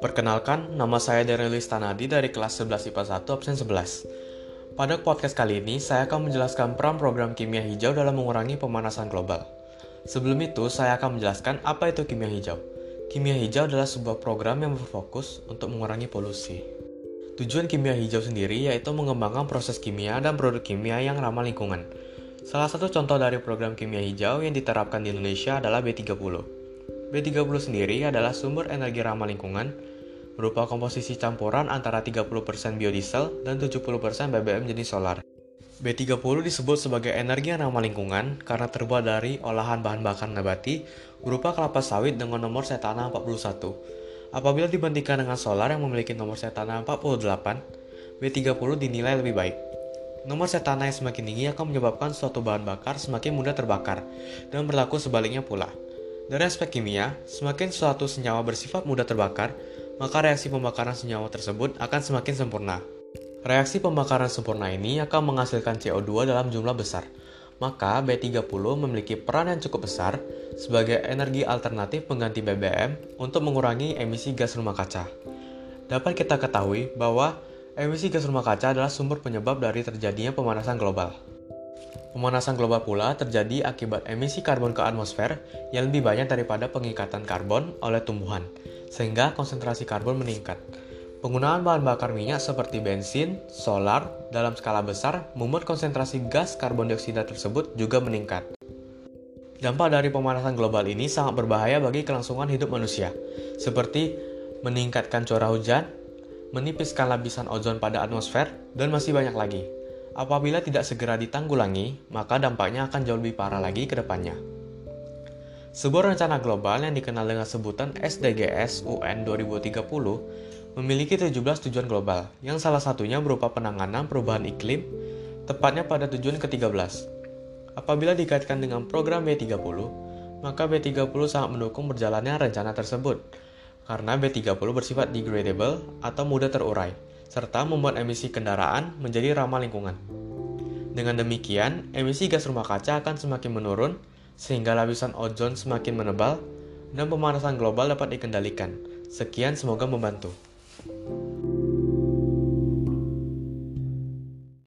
Perkenalkan, nama saya Darylis Tanadi dari kelas 11 IPA 1 absen 11. Pada podcast kali ini, saya akan menjelaskan peran program kimia hijau dalam mengurangi pemanasan global. Sebelum itu, saya akan menjelaskan apa itu kimia hijau. Kimia hijau adalah sebuah program yang berfokus untuk mengurangi polusi. Tujuan kimia hijau sendiri yaitu mengembangkan proses kimia dan produk kimia yang ramah lingkungan. Salah satu contoh dari program kimia hijau yang diterapkan di Indonesia adalah B30. B30 sendiri adalah sumber energi ramah lingkungan berupa komposisi campuran antara 30% biodiesel dan 70% BBM jenis solar. B30 disebut sebagai energi yang ramah lingkungan karena terbuat dari olahan bahan bakar nabati berupa kelapa sawit dengan nomor setana 41. Apabila dibandingkan dengan solar yang memiliki nomor setana 48, B30 dinilai lebih baik. Nomor setana yang semakin tinggi akan menyebabkan suatu bahan bakar semakin mudah terbakar, dan berlaku sebaliknya pula. Dari aspek kimia, semakin suatu senyawa bersifat mudah terbakar, maka reaksi pembakaran senyawa tersebut akan semakin sempurna. Reaksi pembakaran sempurna ini akan menghasilkan CO2 dalam jumlah besar. Maka B30 memiliki peran yang cukup besar sebagai energi alternatif pengganti BBM untuk mengurangi emisi gas rumah kaca. Dapat kita ketahui bahwa emisi gas rumah kaca adalah sumber penyebab dari terjadinya pemanasan global. Pemanasan global pula terjadi akibat emisi karbon ke atmosfer yang lebih banyak daripada pengikatan karbon oleh tumbuhan, sehingga konsentrasi karbon meningkat. Penggunaan bahan bakar minyak seperti bensin, solar, dalam skala besar membuat konsentrasi gas karbon dioksida tersebut juga meningkat. Dampak dari pemanasan global ini sangat berbahaya bagi kelangsungan hidup manusia, seperti meningkatkan curah hujan, menipiskan lapisan ozon pada atmosfer, dan masih banyak lagi. Apabila tidak segera ditanggulangi, maka dampaknya akan jauh lebih parah lagi ke depannya. Sebuah rencana global yang dikenal dengan sebutan SDGs UN 2030 memiliki 17 tujuan global, yang salah satunya berupa penanganan perubahan iklim, tepatnya pada tujuan ke-13. Apabila dikaitkan dengan program B30, maka B30 sangat mendukung berjalannya rencana tersebut, karena B30 bersifat degradable atau mudah terurai, serta membuat emisi kendaraan menjadi ramah lingkungan. Dengan demikian, emisi gas rumah kaca akan semakin menurun sehingga lapisan ozon semakin menebal dan pemanasan global dapat dikendalikan. Sekian, semoga membantu.